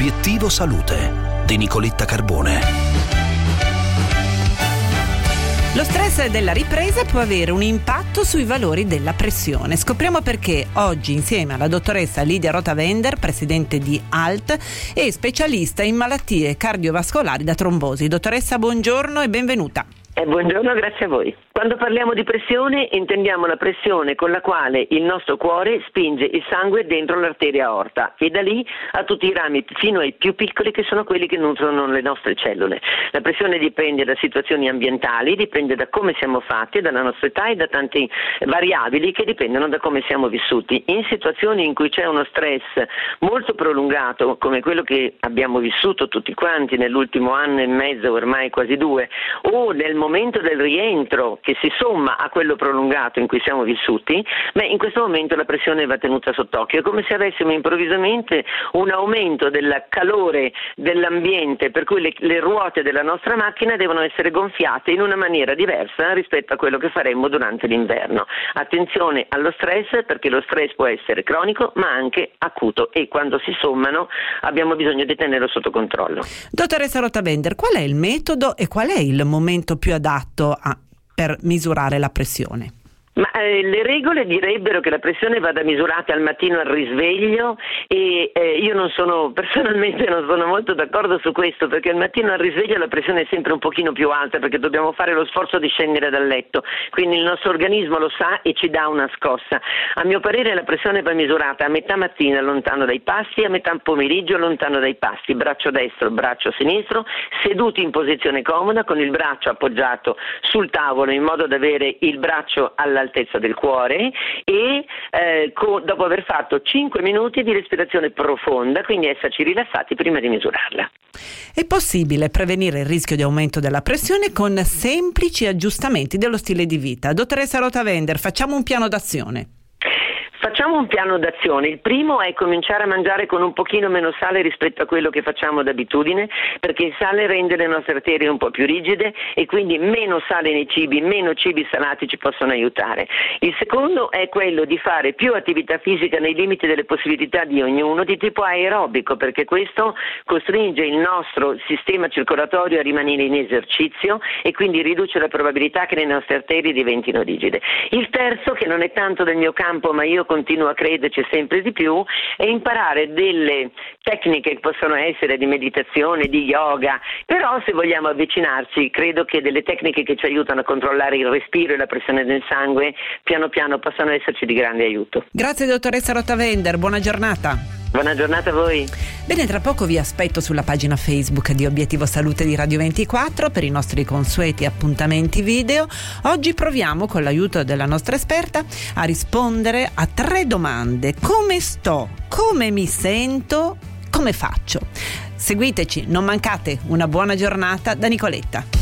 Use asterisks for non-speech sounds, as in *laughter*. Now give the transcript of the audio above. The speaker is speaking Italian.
Obiettivo Salute di Nicoletta Carbone. Lo stress della ripresa può avere un impatto sui valori della pressione. Scopriamo perché oggi insieme alla dottoressa Lidia Rotavender, presidente di ALT e specialista in malattie cardiovascolari da trombosi. Dottoressa, buongiorno e benvenuta. Eh, buongiorno, grazie a voi. Quando parliamo di pressione intendiamo la pressione con la quale il nostro cuore spinge il sangue dentro l'arteria aorta e da lì a tutti i rami fino ai più piccoli che sono quelli che nutrono le nostre cellule. La pressione dipende da situazioni ambientali, dipende da come siamo fatti, dalla nostra età e da tante variabili che dipendono da come siamo vissuti. In situazioni in cui c'è uno stress molto prolungato come quello che abbiamo vissuto tutti quanti nell'ultimo anno e mezzo, ormai quasi due, o nel momento del rientro che si somma a quello prolungato in cui siamo vissuti, beh, in questo momento la pressione va tenuta sott'occhio. È come se avessimo improvvisamente un aumento del calore dell'ambiente, per cui le, le ruote della nostra macchina devono essere gonfiate in una maniera diversa rispetto a quello che faremmo durante l'inverno. Attenzione allo stress perché lo stress può essere cronico ma anche acuto e quando si sommano abbiamo bisogno di tenerlo sotto controllo. Dottoressa Rotabender, qual è il metodo e qual è il momento più adatto a per misurare la pressione? Ma eh, le regole direbbero che la pressione vada misurata al mattino al risveglio e eh, io non sono *laughs* personalmente non sono molto d'accordo su questo perché al mattino al risveglio la pressione è sempre un pochino più alta perché dobbiamo fare lo sforzo di scendere dal letto, quindi il nostro organismo lo sa e ci dà una scossa. A mio parere la pressione va misurata a metà mattina lontano dai passi a metà pomeriggio lontano dai passi, braccio destro, braccio sinistro, seduti in posizione comoda con il braccio appoggiato sul tavolo in modo da avere il braccio all'altezza all'altezza del cuore e eh, co- dopo aver fatto 5 minuti di respirazione profonda, quindi esserci rilassati prima di misurarla. È possibile prevenire il rischio di aumento della pressione con semplici aggiustamenti dello stile di vita. Dottoressa Rotavender, facciamo un piano d'azione. Facciamo un piano d'azione. Il primo è cominciare a mangiare con un pochino meno sale rispetto a quello che facciamo d'abitudine, perché il sale rende le nostre arterie un po' più rigide e quindi meno sale nei cibi, meno cibi salati ci possono aiutare. Il secondo è quello di fare più attività fisica nei limiti delle possibilità di ognuno di tipo aerobico, perché questo costringe il nostro sistema circolatorio a rimanere in esercizio e quindi riduce la probabilità che le nostre arterie diventino rigide. Il terzo, che non è tanto del mio campo, ma io continuo a crederci sempre di più, è imparare delle tecniche che possono essere di meditazione, di yoga, però se vogliamo avvicinarci credo che delle tecniche che ci aiutano a controllare il respiro e la pressione del sangue piano piano possano esserci di grande aiuto. Grazie dottoressa Rottavender, buona giornata. Buona giornata a voi. Bene, tra poco vi aspetto sulla pagina Facebook di Obiettivo Salute di Radio 24 per i nostri consueti appuntamenti video. Oggi proviamo con l'aiuto della nostra esperta a rispondere a tre domande. Come sto? Come mi sento? Come faccio? Seguiteci, non mancate. Una buona giornata da Nicoletta.